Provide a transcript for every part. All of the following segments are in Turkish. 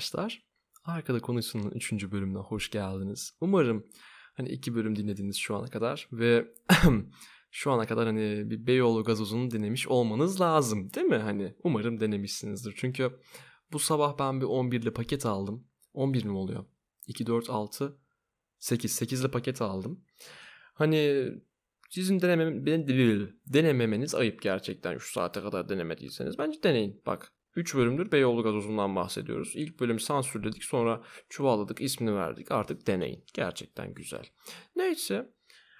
arkadaşlar. Arkada Konuşsun'un 3. bölümüne hoş geldiniz. Umarım hani iki bölüm dinlediniz şu ana kadar ve şu ana kadar hani bir Beyoğlu gazozunu denemiş olmanız lazım değil mi? Hani umarım denemişsinizdir. Çünkü bu sabah ben bir 11'li paket aldım. 11 mi oluyor? 2, 4, 6, 8. 8'li paket aldım. Hani sizin denemem, denememeniz ayıp gerçekten şu saate kadar denemediyseniz. Bence deneyin. Bak 3 bölümdür Beyoğlu gazozundan bahsediyoruz. İlk bölüm sansürledik sonra çuvalladık ismini verdik. Artık deneyin. Gerçekten güzel. Neyse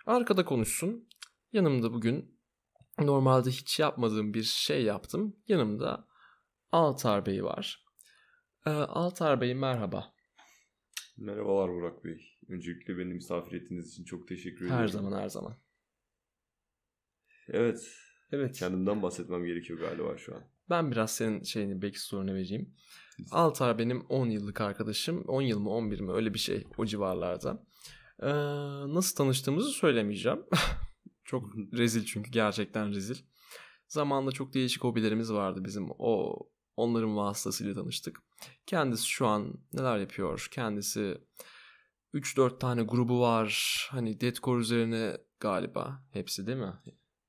arkada konuşsun. Yanımda bugün normalde hiç yapmadığım bir şey yaptım. Yanımda Altar Bey var. Ee, Altar Bey merhaba. Merhabalar Burak Bey. Öncelikle beni misafir ettiğiniz için çok teşekkür ederim. Her zaman her zaman. Evet. Evet. Kendimden bahsetmem gerekiyor galiba şu an. Ben biraz senin şeyini backstory'ne vereyim. Altar benim 10 yıllık arkadaşım. 10 yıl mı 11 mi öyle bir şey o civarlarda. Ee, nasıl tanıştığımızı söylemeyeceğim. çok rezil çünkü gerçekten rezil. Zamanında çok değişik hobilerimiz vardı bizim. O onların vasıtasıyla tanıştık. Kendisi şu an neler yapıyor? Kendisi 3-4 tane grubu var. Hani deathcore üzerine galiba hepsi değil mi?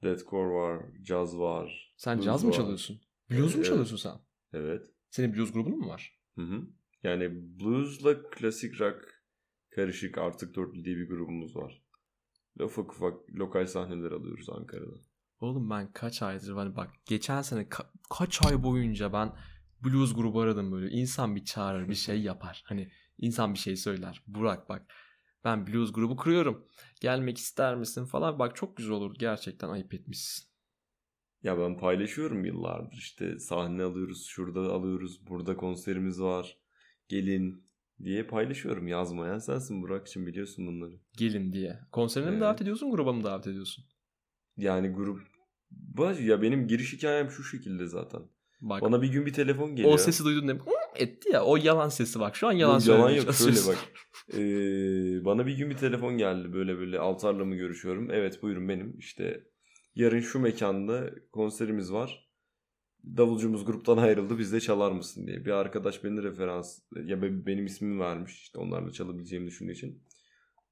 Deathcore var, caz var. Sen caz mı çalıyorsun? Blues mu çalıyorsun sen? Evet. Senin blues grubun mu var? Hı hı. Yani bluesla klasik rock karışık artık dörtlü diye bir grubumuz var. Ufak ufak lokal sahneler alıyoruz Ankara'da. Oğlum ben kaç aydır hani bak geçen sene ka- kaç ay boyunca ben blues grubu aradım böyle. İnsan bir çağırır bir şey yapar. Hani insan bir şey söyler. Burak bak ben blues grubu kuruyorum. Gelmek ister misin falan. Bak çok güzel olur. Gerçekten ayıp etmişsin. Ya ben paylaşıyorum yıllardır işte sahne alıyoruz, şurada alıyoruz, burada konserimiz var. Gelin diye paylaşıyorum. Yazmayan sensin Burak için biliyorsun bunları. Gelin diye. Konserine evet. mi davet ediyorsun, gruba mı davet ediyorsun? Yani grup ya benim giriş hikayem şu şekilde zaten. Bak, Bana bir gün bir telefon geliyor. O sesi duydun değil mi? Etti ya. O yalan sesi bak. Şu an yalan yok, Yalan yok. Şöyle bak. Ee, bana bir gün bir telefon geldi. Böyle böyle Altar'la mı görüşüyorum? Evet buyurun benim. İşte yarın şu mekanda konserimiz var. Davulcumuz gruptan ayrıldı bizde çalar mısın diye. Bir arkadaş beni referans ya benim ismimi vermiş. İşte onlarla çalabileceğimi düşündüğü için.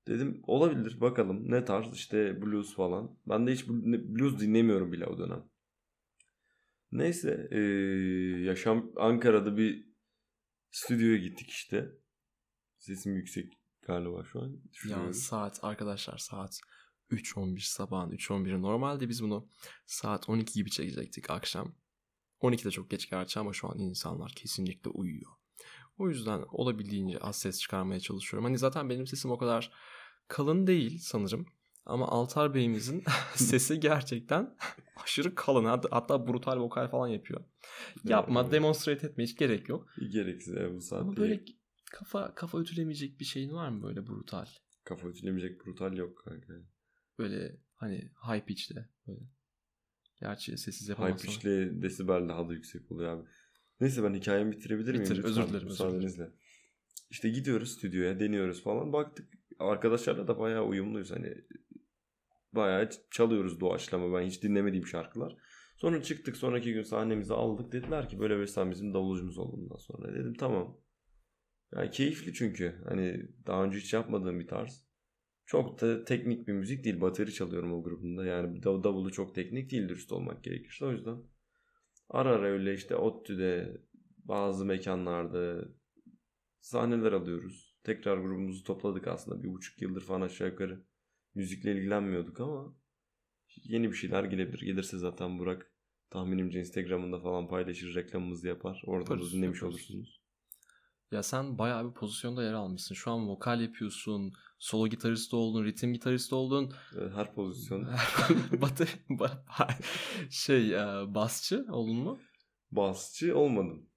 Dedim olabilir bakalım ne tarz işte blues falan. Ben de hiç blues dinlemiyorum bile o dönem. Neyse ee, yaşam Ankara'da bir stüdyoya gittik işte. Sesim yüksek galiba şu an. Ya saat arkadaşlar saat 3.11 sabahın 3.11'i normalde biz bunu saat 12 gibi çekecektik akşam. 12'de çok geç gerçi ama şu an insanlar kesinlikle uyuyor. O yüzden olabildiğince az ses çıkarmaya çalışıyorum. Hani zaten benim sesim o kadar kalın değil sanırım. Ama Altar Bey'imizin sesi gerçekten aşırı kalın. Hatta brutal vokal falan yapıyor. Yapma, evet. demonstrate etme hiç gerek yok. Gereksiz ya bu saatte. Ama böyle kafa kafa ötülemeyecek bir şeyin var mı böyle brutal? Kafa ötülemeyecek brutal yok kanka. Böyle hani high pitch'te böyle. Gerçi sessiz yapamazsın. High pitch'le desibel daha da yüksek oluyor abi. Neyse ben hikayemi bitirebilir miyim? Bitir, özür dilerim. Müsaadenizle. İşte gidiyoruz stüdyoya, deniyoruz falan. Baktık arkadaşlarla da bayağı uyumluyuz. Hani bayağı çalıyoruz doğaçlama ben hiç dinlemediğim şarkılar. Sonra çıktık sonraki gün sahnemizi aldık. Dediler ki böyle böyle sen bizim davulcumuz ol bundan sonra. Dedim tamam. Yani keyifli çünkü. Hani daha önce hiç yapmadığım bir tarz. Çok da teknik bir müzik değil. Bateri çalıyorum o grubunda. Yani davulu çok teknik değil dürüst olmak gerekirse. O yüzden ara ara öyle işte ODTÜ'de bazı mekanlarda sahneler alıyoruz. Tekrar grubumuzu topladık aslında. Bir buçuk yıldır falan aşağı yukarı müzikle ilgilenmiyorduk ama yeni bir şeyler gelebilir. Gelirse zaten Burak tahminimce Instagram'ında falan paylaşır, reklamımızı yapar. Orada da dinlemiş olursunuz. Ya sen bayağı bir pozisyonda yer almışsın. Şu an vokal yapıyorsun, solo gitarist oldun, ritim gitarist oldun. Her pozisyon. Batı, şey basçı oldun mu? Basçı olmadım.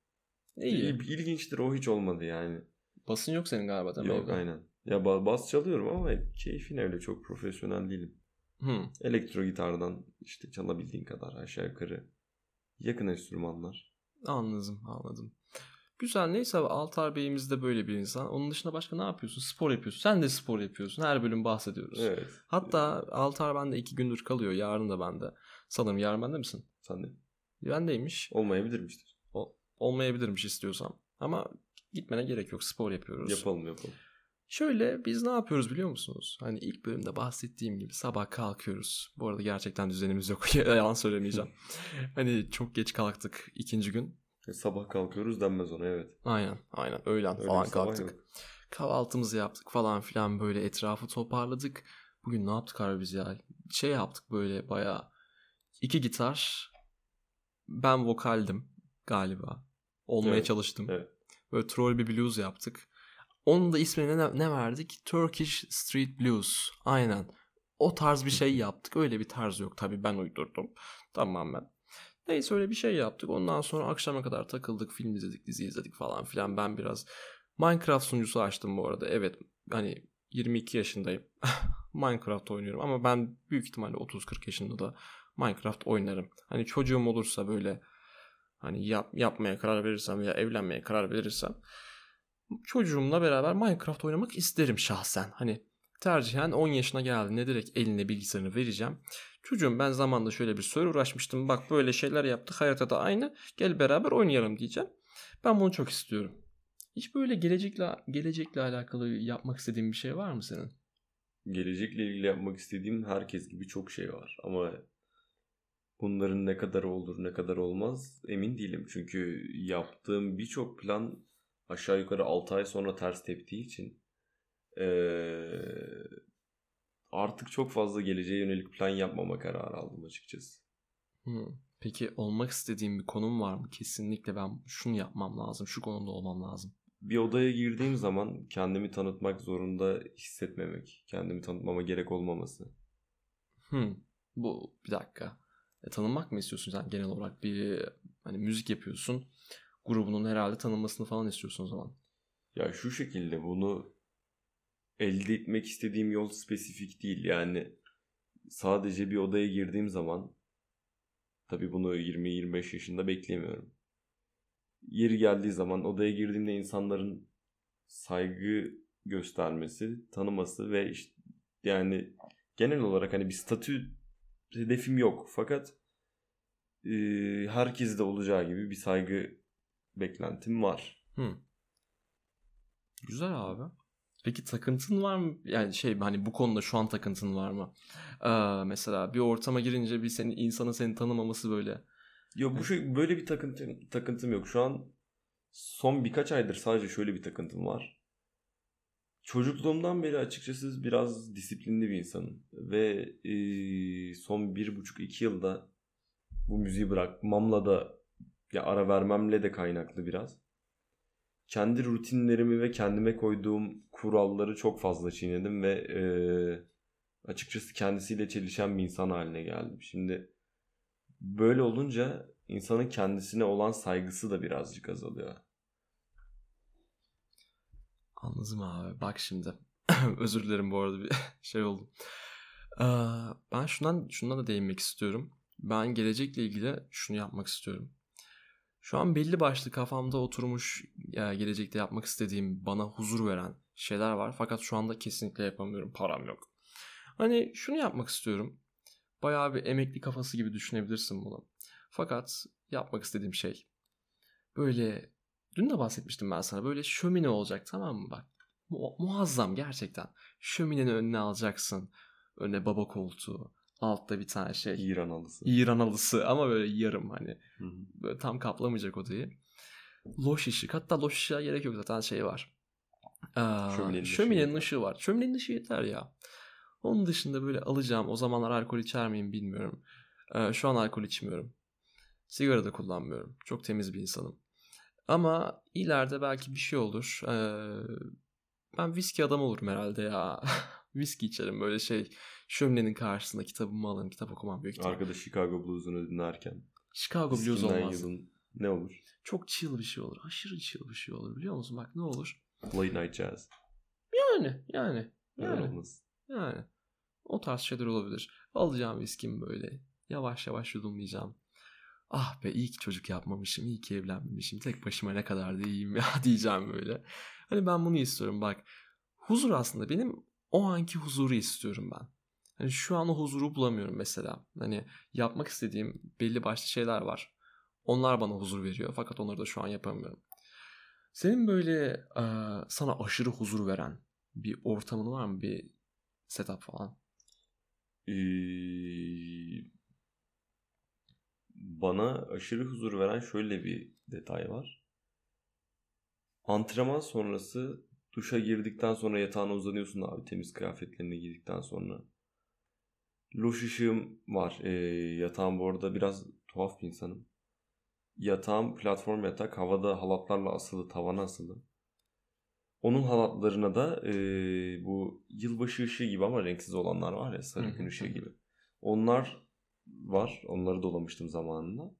İyi. İlginçtir o hiç olmadı yani. Basın yok senin galiba değil mi? Yok aynen. Ya bas çalıyorum ama keyfine öyle çok profesyonel değilim. Hmm. Elektro gitardan işte çalabildiğin kadar aşağı yukarı yakın enstrümanlar. Anladım anladım. Güzel neyse Altar Bey'imiz de böyle bir insan. Onun dışında başka ne yapıyorsun? Spor yapıyorsun. Sen de spor yapıyorsun. Her bölüm bahsediyoruz. Evet. Hatta Altar bende iki gündür kalıyor. Yarın da bende. Sanırım yarın bende misin? Sen de. Bendeymiş. Olmayabilirmiştir. O, olmayabilirmiş istiyorsam. Ama gitmene gerek yok. Spor yapıyoruz. Yapalım yapalım. Şöyle biz ne yapıyoruz biliyor musunuz? Hani ilk bölümde bahsettiğim gibi sabah kalkıyoruz. Bu arada gerçekten düzenimiz yok. Yalan söylemeyeceğim. hani çok geç kalktık ikinci gün. E, sabah kalkıyoruz denmez ona evet. Aynen aynen öğlen Öyle falan kalktık. yok. Kahvaltımızı yaptık falan filan böyle etrafı toparladık. Bugün ne yaptık abi biz ya? Şey yaptık böyle bayağı iki gitar. Ben vokaldim galiba. Olmaya Evet, çalıştım. evet. Böyle troll bir blues yaptık. Onun da ismini ne, ne verdik? Turkish Street Blues. Aynen. O tarz bir şey yaptık. Öyle bir tarz yok tabii ben uydurdum. Tamamen. Neyse öyle bir şey yaptık. Ondan sonra akşama kadar takıldık. Film izledik, dizi izledik falan filan. Ben biraz Minecraft sunucusu açtım bu arada. Evet hani 22 yaşındayım. Minecraft oynuyorum ama ben büyük ihtimalle 30-40 yaşında da Minecraft oynarım. Hani çocuğum olursa böyle hani yap, yapmaya karar verirsem veya evlenmeye karar verirsem çocuğumla beraber Minecraft oynamak isterim şahsen. Hani tercihen 10 yaşına geldiğinde direkt eline bilgisayarını vereceğim. Çocuğum ben zamanında şöyle bir soru uğraşmıştım. Bak böyle şeyler yaptık haritada aynı. Gel beraber oynayalım diyeceğim. Ben bunu çok istiyorum. Hiç böyle gelecekle gelecekle alakalı yapmak istediğin bir şey var mı senin? Gelecekle ilgili yapmak istediğim herkes gibi çok şey var. Ama bunların ne kadar olur ne kadar olmaz emin değilim. Çünkü yaptığım birçok plan aşağı yukarı 6 ay sonra ters teptiği için eee, artık çok fazla geleceğe yönelik plan yapmama kararı aldım açıkçası. Hmm. Peki olmak istediğin bir konum var mı? Kesinlikle ben şunu yapmam lazım, şu konuda olmam lazım. Bir odaya girdiğim zaman kendimi tanıtmak zorunda hissetmemek, kendimi tanıtmama gerek olmaması. Hmm. Bu bir dakika. E, tanınmak mı istiyorsun sen genel olarak bir hani müzik yapıyorsun. Grubunun herhalde tanınmasını falan istiyorsun o zaman. Ya şu şekilde bunu elde etmek istediğim yol spesifik değil. Yani sadece bir odaya girdiğim zaman tabii bunu 20-25 yaşında beklemiyorum. Yeri geldiği zaman odaya girdiğimde insanların saygı göstermesi, tanıması ve işte yani genel olarak hani bir statü hedefim yok. Fakat e, herkeste olacağı gibi bir saygı beklentim var. Hmm. Güzel abi. Peki takıntın var mı? Yani şey hani bu konuda şu an takıntın var mı? Ee, mesela bir ortama girince bir senin insanın seni tanımaması böyle. Yok bu şey böyle bir takıntım, takıntım yok. Şu an son birkaç aydır sadece şöyle bir takıntım var. Çocukluğumdan beri açıkçası biraz disiplinli bir insanım. Ve e, son bir buçuk iki yılda bu müziği bırakmamla da ya ara vermemle de kaynaklı biraz. Kendi rutinlerimi ve kendime koyduğum kuralları çok fazla çiğnedim ve e, açıkçası kendisiyle çelişen bir insan haline geldim. Şimdi böyle olunca insanın kendisine olan saygısı da birazcık azalıyor. Anladım abi. Bak şimdi. Özür dilerim bu arada bir şey oldu. Ee, ben şundan şundan da değinmek istiyorum. Ben gelecekle ilgili şunu yapmak istiyorum. Şu an belli başlı kafamda oturmuş ya gelecekte yapmak istediğim bana huzur veren şeyler var. Fakat şu anda kesinlikle yapamıyorum. Param yok. Hani şunu yapmak istiyorum. Bayağı bir emekli kafası gibi düşünebilirsin bunu. Fakat yapmak istediğim şey böyle dün de bahsetmiştim ben sana böyle şömine olacak tamam mı bak. Mu- muazzam gerçekten. Şöminenin önüne alacaksın. Önüne baba koltuğu. Altta bir tane şey. İran alısı. İran halısı ama böyle yarım hani. Hı hı. Böyle tam kaplamayacak odayı. Loş ışık. Hatta loş ışığa gerek yok zaten şey var. Aa, Şöminenin şöminenin, ışığı ışığı var. Şöminenin ışığı yeter ya. Onun dışında böyle alacağım. O zamanlar alkol içer miyim bilmiyorum. Ee, şu an alkol içmiyorum. Sigara da kullanmıyorum. Çok temiz bir insanım. Ama ileride belki bir şey olur. Ee, ben viski adam olurum herhalde ya. viski içerim böyle şey. Şöminenin karşısında kitabımı alırım. Kitap okumam büyük ihtimalle. Arkada Chicago Blues'unu dinlerken. Chicago Blues olmaz. yılın ne olur? Çok chill bir şey olur. Aşırı chill bir şey olur biliyor musun? Bak ne olur. Late Night Jazz. Yani yani yani olmasın? yani. O tarz şeyler olabilir. Alacağım viskimi böyle. Yavaş yavaş yudumlayacağım. Ah be iyi ki çocuk yapmamışım. iyi ki evlenmemişim. Tek başıma ne kadar da iyiyim ya diyeceğim böyle. Hani ben bunu istiyorum bak. Huzur aslında benim o anki huzuru istiyorum ben. Hani şu an o huzuru bulamıyorum mesela. Hani yapmak istediğim belli başlı şeyler var. Onlar bana huzur veriyor fakat onları da şu an yapamıyorum. Senin böyle e, sana aşırı huzur veren bir ortamın var mı? Bir setup falan? Ee, bana aşırı huzur veren şöyle bir detay var. Antrenman sonrası duşa girdikten sonra yatağına uzanıyorsun abi temiz kıyafetlerini giydikten sonra. Loş ışığım var. Ee, yatağım bu arada biraz tuhaf bir insanım. Yatağım platform yatak. Havada halatlarla asılı, tavana asılı. Onun halatlarına da e, bu yılbaşı ışığı gibi ama renksiz olanlar var ya sarı gün ışığı gibi. Onlar var. Onları dolamıştım zamanında.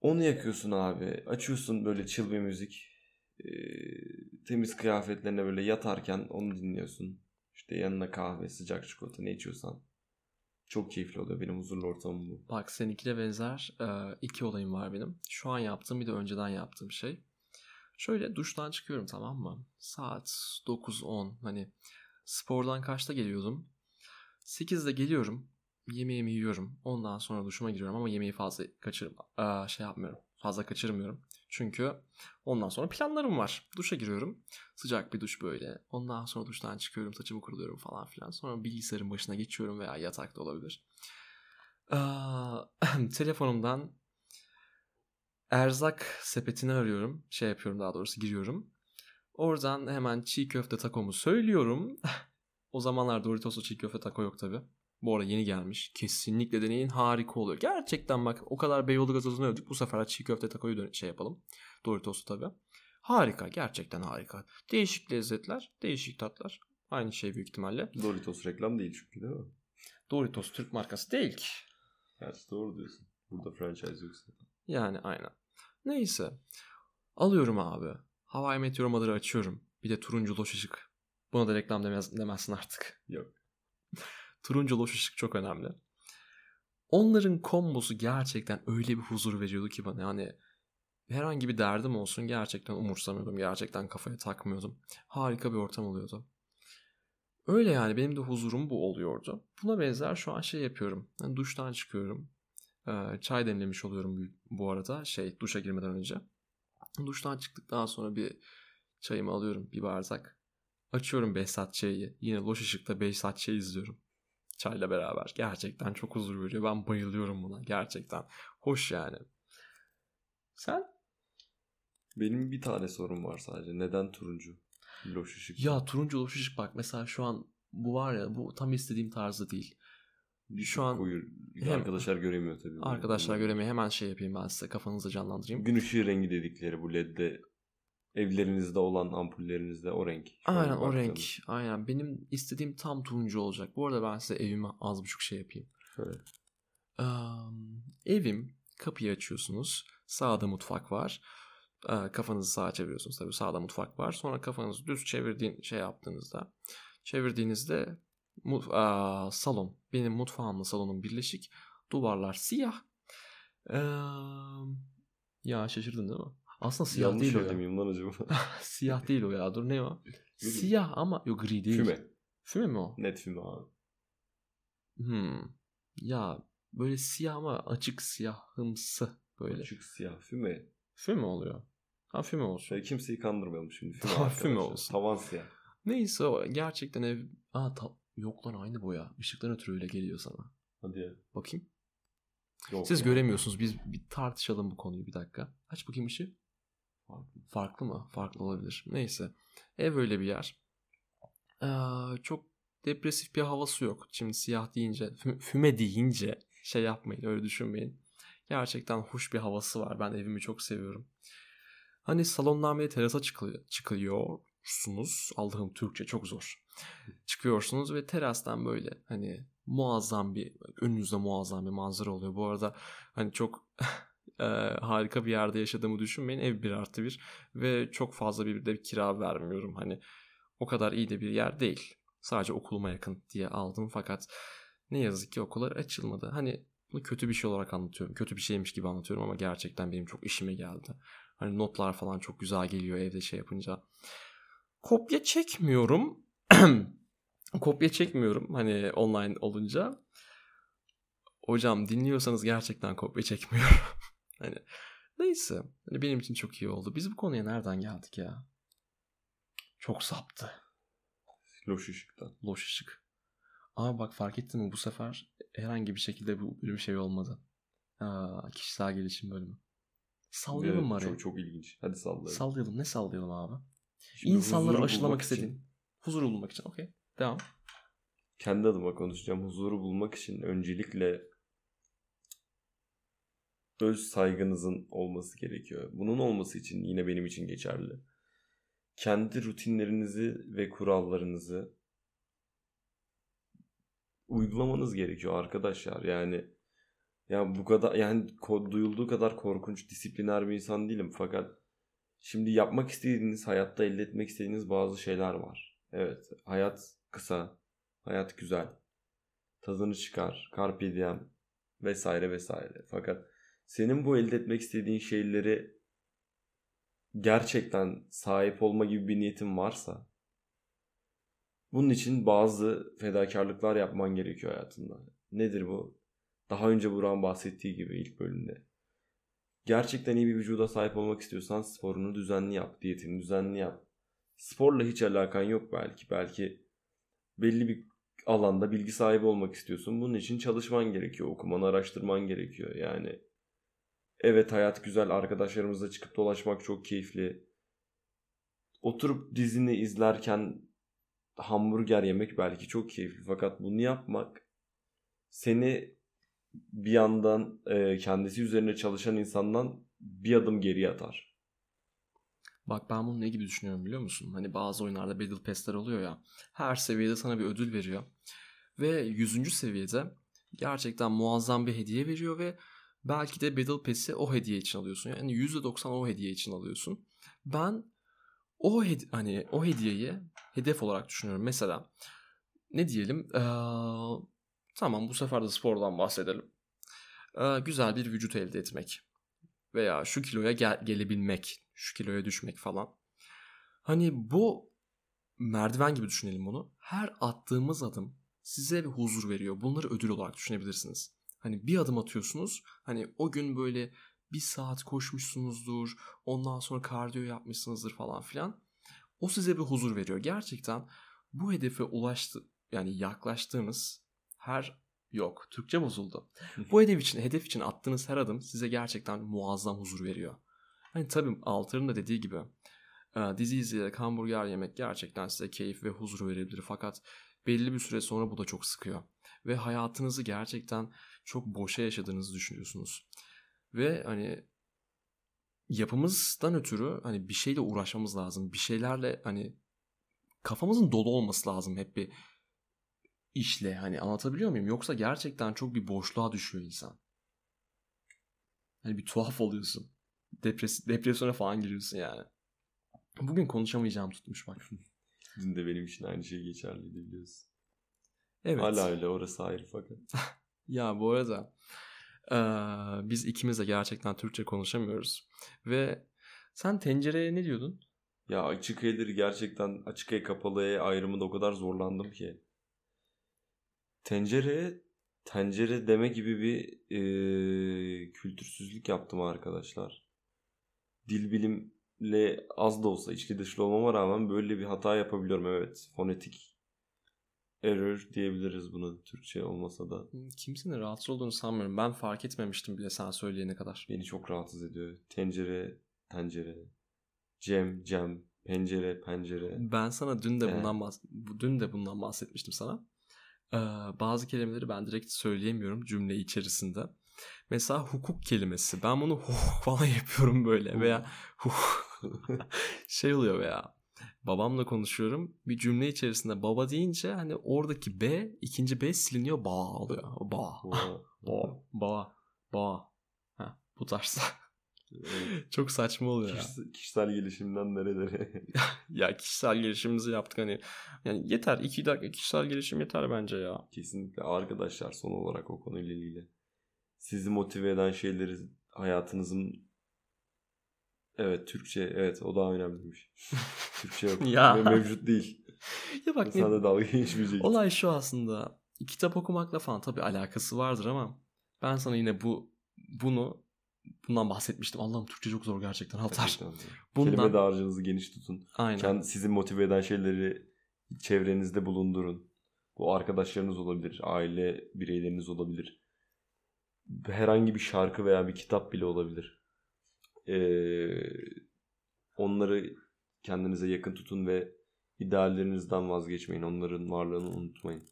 Onu yakıyorsun abi. Açıyorsun böyle çıl bir müzik. E, temiz kıyafetlerine böyle yatarken onu dinliyorsun. İşte yanına kahve, sıcak çikolata ne içiyorsan. Çok keyifli oluyor. Benim huzurlu ortamım bu. Bak seninkiyle benzer e, iki olayım var benim. Şu an yaptığım bir de önceden yaptığım şey. Şöyle duştan çıkıyorum tamam mı? Saat 9-10 hani spordan kaçta geliyordum? 8'de geliyorum. Yemeğimi yiyorum. Ondan sonra duşuma giriyorum ama yemeği fazla kaçırım Aa, şey yapmıyorum. Fazla kaçırmıyorum. Çünkü ondan sonra planlarım var. Duşa giriyorum. Sıcak bir duş böyle. Ondan sonra duştan çıkıyorum. Saçımı kuruluyorum falan filan. Sonra bilgisayarın başına geçiyorum veya yatakta olabilir. Aa, telefonumdan erzak sepetini arıyorum. Şey yapıyorum daha doğrusu giriyorum. Oradan hemen çiğ köfte takomu söylüyorum. o zamanlar Doritos'lu çiğ köfte tako yok tabi. Bu arada yeni gelmiş. Kesinlikle deneyin harika oluyor. Gerçekten bak o kadar Beyoğlu gazozunu övdük. Bu sefer çiğ köfte takoyu dön- şey yapalım. Doritos'u tabi. Harika gerçekten harika. Değişik lezzetler, değişik tatlar. Aynı şey büyük ihtimalle. Doritos reklam değil çünkü değil mi? Doritos Türk markası değil ki. Evet doğru diyorsun. Burada franchise yoksa. Yani aynen. Neyse. Alıyorum abi. Hawaii Meteor açıyorum. Bir de turuncu loş ışık. Buna da reklam demez, demezsin artık. Yok. turuncu loş ışık çok önemli. Onların kombosu gerçekten öyle bir huzur veriyordu ki bana. Yani herhangi bir derdim olsun gerçekten umursamıyordum. Gerçekten kafaya takmıyordum. Harika bir ortam oluyordu. Öyle yani benim de huzurum bu oluyordu. Buna benzer şu an şey yapıyorum. Yani duştan çıkıyorum. Ee, çay demlemiş oluyorum bu arada. Şey duşa girmeden önce. Duştan çıktıktan sonra bir çayımı alıyorum bir bardak. Açıyorum Behzat çayı. Yine loş ışıkta Behzat çayı izliyorum. Çayla beraber. Gerçekten çok huzur veriyor. Ben bayılıyorum buna. Gerçekten. Hoş yani. Sen? Benim bir tane sorum var sadece. Neden turuncu? Loş ışık. Ya turuncu loş ışık bak mesela şu an bu var ya bu tam istediğim tarzda değil. Şu an Koyu. hem- Arkadaşlar göremiyor tabii. arkadaşlar göremiyor hemen şey yapayım ben size kafanızı canlandırayım. Gün ışığı rengi dedikleri bu ledde evlerinizde olan ampullerinizde o renk. Aynen o renk. Aynen benim istediğim tam turuncu olacak. Bu arada ben size evime az buçuk şey yapayım. Şöyle. Eee, evim kapıyı açıyorsunuz. Sağda mutfak var. Eee, kafanızı sağa çeviriyorsunuz tabii. Sağda mutfak var. Sonra kafanızı düz çevirdiğin şey yaptığınızda çevirdiğinizde mu- aa, salon. Benim mutfağımla salonum birleşik. Duvarlar siyah. Eee, ya şaşırdın değil mi? Aslında siyah Yanlış değil o ya. söylemeyeyim lan acaba. siyah değil o ya. Dur ne o? Gri. Siyah ama yok gri değil. Füme. Füme mi o? Net füme abi. Hmm. Ya böyle siyah ama açık siyahımsı böyle. Açık siyah füme. Füme oluyor. Ha füme olsun. Şöyle kimseyi kandırmayalım şimdi. Füme, Tamam, füme olsun. Tavan siyah. Neyse o gerçekten ev... Aa ta... yok lan aynı boya. Işıktan ötürü öyle geliyor sana. Hadi ya. Bakayım. Yok Siz ya. göremiyorsunuz. Biz bir tartışalım bu konuyu bir dakika. Aç bakayım ışığı. Farklı. Farklı mı? Farklı olabilir. Neyse. Ev öyle bir yer. Ee, çok depresif bir havası yok. Şimdi siyah deyince, fü- füme deyince şey yapmayın, öyle düşünmeyin. Gerçekten hoş bir havası var. Ben evimi çok seviyorum. Hani salondan bile terasa çıkılıyor, çıkıyorsunuz. Allah'ım Türkçe çok zor. Çıkıyorsunuz ve terastan böyle hani muazzam bir önünüzde muazzam bir manzara oluyor. Bu arada hani çok e, harika bir yerde yaşadığımı düşünmeyin. Ev bir artı bir ve çok fazla bir de bir kira vermiyorum. Hani o kadar iyi de bir yer değil. Sadece okuluma yakın diye aldım fakat ne yazık ki okullar açılmadı. Hani bunu kötü bir şey olarak anlatıyorum. Kötü bir şeymiş gibi anlatıyorum ama gerçekten benim çok işime geldi. Hani notlar falan çok güzel geliyor evde şey yapınca. Kopya çekmiyorum. Kopya çekmiyorum hani online olunca. Hocam dinliyorsanız gerçekten kopya çekmiyorum. hani Neyse. Hani benim için çok iyi oldu. Biz bu konuya nereden geldik ya? Çok saptı. Loş ışıktan. Loş ışık. Ama bak fark ettin mi bu sefer herhangi bir şekilde bu bir şey olmadı. Aa, kişisel gelişim bölümü. Sallayalım Evet, mı araya? çok, çok ilginç. Hadi sallayalım. Sallayalım. Ne sallayalım abi? Şimdi İnsanları huzuru aşılamak bulmak için- istediğin. Huzur bulmak için. Okey. Devam. kendi adıma konuşacağım. Huzuru bulmak için öncelikle öz saygınızın olması gerekiyor. Bunun olması için yine benim için geçerli. Kendi rutinlerinizi ve kurallarınızı uygulamanız gerekiyor arkadaşlar. Yani ya bu kadar yani duyulduğu kadar korkunç disipliner bir insan değilim fakat şimdi yapmak istediğiniz hayatta elde etmek istediğiniz bazı şeyler var. Evet, hayat kısa, hayat güzel. Tadını çıkar, carpe diem vesaire vesaire. Fakat senin bu elde etmek istediğin şeyleri gerçekten sahip olma gibi bir niyetin varsa bunun için bazı fedakarlıklar yapman gerekiyor hayatında. Nedir bu? Daha önce Burak'ın bahsettiği gibi ilk bölümde. Gerçekten iyi bir vücuda sahip olmak istiyorsan sporunu düzenli yap, diyetini düzenli yap. Sporla hiç alakan yok belki. Belki belli bir alanda bilgi sahibi olmak istiyorsun. Bunun için çalışman gerekiyor, okuman, araştırman gerekiyor. Yani evet hayat güzel, arkadaşlarımızla çıkıp dolaşmak çok keyifli. Oturup dizini izlerken hamburger yemek belki çok keyifli. Fakat bunu yapmak seni bir yandan e, kendisi üzerine çalışan insandan bir adım geriye atar. Bak ben bunu ne gibi düşünüyorum biliyor musun? Hani bazı oyunlarda Battle Pass'ler oluyor ya. Her seviyede sana bir ödül veriyor. Ve 100. seviyede gerçekten muazzam bir hediye veriyor ve belki de Battle Pass'i o hediye için alıyorsun. Yani %90 o hediye için alıyorsun. Ben o hed hani o hediyeyi hedef olarak düşünüyorum. Mesela ne diyelim? Ee, tamam bu sefer de spordan bahsedelim. Ee, güzel bir vücut elde etmek veya şu kiloya gel- gelebilmek, şu kiloya düşmek falan. Hani bu merdiven gibi düşünelim bunu. Her attığımız adım size bir huzur veriyor. Bunları ödül olarak düşünebilirsiniz. Hani bir adım atıyorsunuz. Hani o gün böyle bir saat koşmuşsunuzdur. Ondan sonra kardiyo yapmışsınızdır falan filan. O size bir huzur veriyor. Gerçekten bu hedefe ulaştı yani yaklaştığınız her yok. Türkçe bozuldu. Bu hedef için hedef için attığınız her adım size gerçekten muazzam huzur veriyor. Hani tabii Altır'ın da dediği gibi e, dizi izleyerek hamburger yemek gerçekten size keyif ve huzur verebilir. Fakat belli bir süre sonra bu da çok sıkıyor. Ve hayatınızı gerçekten çok boşa yaşadığınızı düşünüyorsunuz. Ve hani yapımızdan ötürü hani bir şeyle uğraşmamız lazım. Bir şeylerle hani kafamızın dolu olması lazım hep bir işle hani anlatabiliyor muyum? Yoksa gerçekten çok bir boşluğa düşüyor insan. Hani bir tuhaf oluyorsun. Depres depresyona falan giriyorsun yani. Bugün konuşamayacağım tutmuş bak. Dün de benim için aynı şey geçerliydi biliyorsun. Evet. Hala öyle orası ayrı fakat. Ya bu arada biz ikimiz de gerçekten Türkçe konuşamıyoruz. Ve sen tencereye ne diyordun? Ya açık eldir gerçekten açık el kapalı el ayrımında o kadar zorlandım ki. Tencere tencere deme gibi bir eee, kültürsüzlük yaptım arkadaşlar. Dil bilimle az da olsa içli dışlı olmama rağmen böyle bir hata yapabiliyorum evet. Fonetik error diyebiliriz buna Türkçe olmasa da. Kimsenin rahatsız olduğunu sanmıyorum. Ben fark etmemiştim bile sen söyleyene kadar. Beni çok rahatsız ediyor. Tencere, tencere, cem, cem, pencere, pencere. Ben sana dün de Evet. bundan bahs- bu- dün de bundan bahsetmiştim sana. Ee, bazı kelimeleri ben direkt söyleyemiyorum cümle içerisinde. Mesela hukuk kelimesi. Ben bunu hukuk falan yapıyorum böyle veya hukuk şey oluyor veya babamla konuşuyorum. Bir cümle içerisinde baba deyince hani oradaki B ikinci B siliniyor bağ oluyor. Bağ. Oha. Bağ. Bağ. Bağ. Ha, bu tarz. Evet. Çok saçma oluyor ya. Kişisel, kişisel gelişimden nerelere? Ya kişisel gelişimimizi yaptık hani. Yani yeter. iki dakika kişisel gelişim yeter bence ya. Kesinlikle arkadaşlar son olarak o konuyla ilgili. Sizi motive eden şeyleri hayatınızın Evet Türkçe evet o daha önemliymiş. Türkçe yok. Ya. Ve mevcut değil. Ya bak Sana ne, da dalga geçmeyecek. olay şu aslında. Kitap okumakla falan tabii alakası vardır ama ben sana yine bu bunu bundan bahsetmiştim. Allah'ım Türkçe çok zor gerçekten zor. Bundan Kelime dağarcığınızı geniş tutun. aynen. Kendi, sizi motive eden şeyleri çevrenizde bulundurun. Bu arkadaşlarınız olabilir, aile bireyleriniz olabilir. Herhangi bir şarkı veya bir kitap bile olabilir. Ee, onları kendinize yakın tutun ve ideallerinizden vazgeçmeyin. Onların varlığını unutmayın.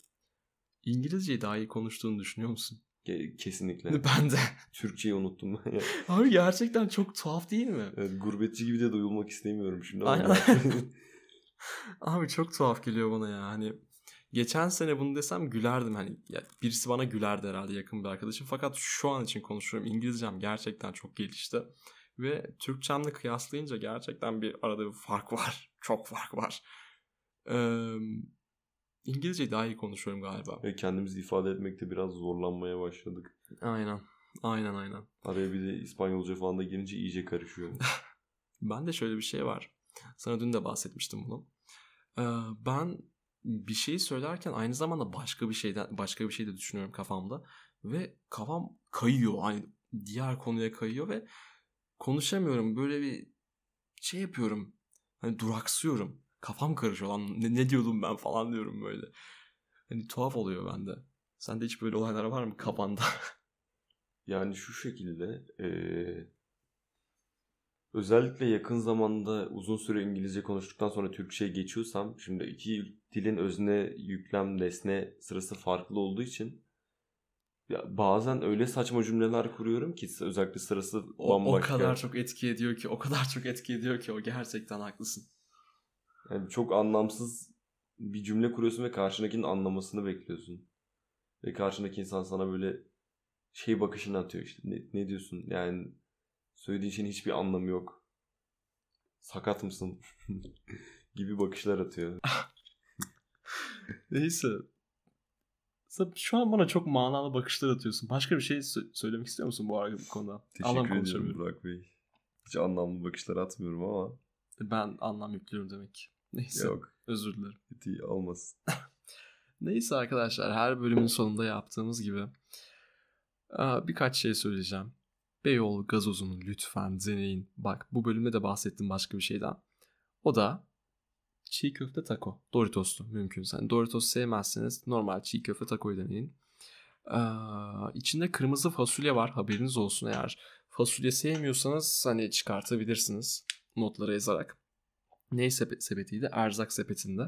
İngilizceyi daha iyi konuştuğunu düşünüyor musun? Ke- Kesinlikle. Ben de. Türkçeyi unuttum. Abi gerçekten çok tuhaf değil mi? evet, gurbetçi gibi de duyulmak istemiyorum şimdi. Aynen. Abi çok tuhaf geliyor bana ya. Hani geçen sene bunu desem gülerdim. Hani ya birisi bana gülerdi herhalde yakın bir arkadaşım. Fakat şu an için konuşuyorum. İngilizcem gerçekten çok gelişti. Ve Türkçemle kıyaslayınca gerçekten bir arada bir fark var. Çok fark var. Ee, İngilizceyi daha iyi konuşuyorum galiba. Ve kendimizi ifade etmekte biraz zorlanmaya başladık. Aynen. Aynen aynen. Araya bir de İspanyolca falan da girince iyice karışıyor. Ben de şöyle bir şey var. Sana dün de bahsetmiştim bunu. Ee, ben bir şeyi söylerken aynı zamanda başka bir şeyden başka bir şey de düşünüyorum kafamda ve kafam kayıyor. Hani diğer konuya kayıyor ve konuşamıyorum. Böyle bir şey yapıyorum. Hani duraksıyorum. Kafam karışıyor lan. Ne, ne diyordum ben falan diyorum böyle. Hani tuhaf oluyor bende. Sende hiç böyle olaylar var mı kafanda? Yani şu şekilde eee, özellikle yakın zamanda uzun süre İngilizce konuştuktan sonra Türkçe'ye geçiyorsam şimdi iki dilin özne, yüklem, nesne sırası farklı olduğu için ya bazen öyle saçma cümleler kuruyorum ki özellikle sırası O, o kadar çok etki ediyor ki, o kadar çok etki ediyor ki o gerçekten haklısın. Yani çok anlamsız bir cümle kuruyorsun ve karşındakinin anlamasını bekliyorsun. Ve karşındaki insan sana böyle şey bakışını atıyor işte. Ne, ne diyorsun? Yani söylediğin şeyin hiçbir anlamı yok. Sakat mısın? gibi bakışlar atıyor. Neyse. Şu an bana çok manalı bakışlar atıyorsun. Başka bir şey sö- söylemek istiyor musun bu arada bu konuda? Teşekkür Allah'ım ediyorum. Burak Bey. Hiç anlamlı bakışlar atmıyorum ama Ben anlam yüklüyorum demek. Neyse. yok. Özür dilerim. Ciddi olmasın. Neyse arkadaşlar her bölümün sonunda yaptığımız gibi aa, birkaç şey söyleyeceğim. Beyoğlu gazozunu lütfen deneyin. Bak bu bölümde de bahsettim başka bir şeyden. O da çiğ köfte taco. Doritos'tu mümkünse. Yani Doritos sevmezseniz normal çiğ köfte taco'yu deneyin. Aa, içinde kırmızı fasulye var haberiniz olsun eğer fasulye sevmiyorsanız hani çıkartabilirsiniz notlara yazarak. Ney sepet, sepetiydi? Erzak sepetinde.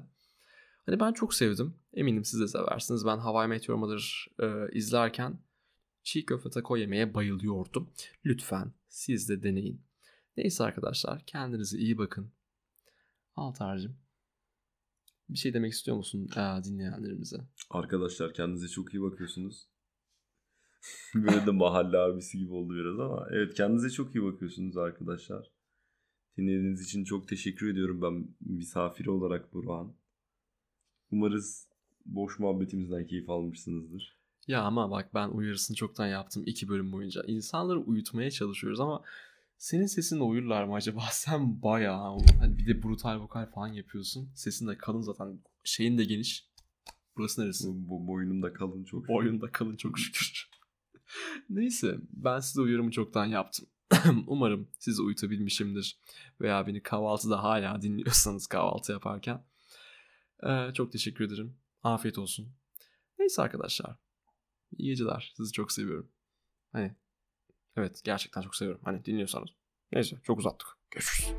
Hani ben çok sevdim. Eminim siz de seversiniz. Ben Hawaii Meteor Mother e, izlerken çiğ köfte taco yemeye bayılıyordum. Lütfen siz de deneyin. Neyse arkadaşlar kendinize iyi bakın. Altar'cığım bir şey demek istiyor musun e, dinleyenlerimize? Arkadaşlar kendinize çok iyi bakıyorsunuz. Böyle de mahalle abisi gibi oldu biraz ama. Evet kendinize çok iyi bakıyorsunuz arkadaşlar. Dinlediğiniz için çok teşekkür ediyorum ben misafir olarak Burhan. Umarız boş muhabbetimizden keyif almışsınızdır. Ya ama bak ben uyarısını çoktan yaptım iki bölüm boyunca. İnsanları uyutmaya çalışıyoruz ama senin sesinle uyurlar mı acaba? Sen bayağı hani bir de brutal vokal falan yapıyorsun. Sesin de kalın zaten. Şeyin de geniş. Burası neresi? Bu, bu boynum da kalın çok. Boyun da kalın çok şükür. Neyse ben size uyarımı çoktan yaptım. Umarım sizi uyutabilmişimdir. Veya beni kahvaltıda hala dinliyorsanız kahvaltı yaparken. Ee, çok teşekkür ederim. Afiyet olsun. Neyse arkadaşlar. İyi geceler. Sizi çok seviyorum. Hani evet gerçekten çok seviyorum. Hani dinliyorsanız. Neyse çok uzattık. Görüşürüz.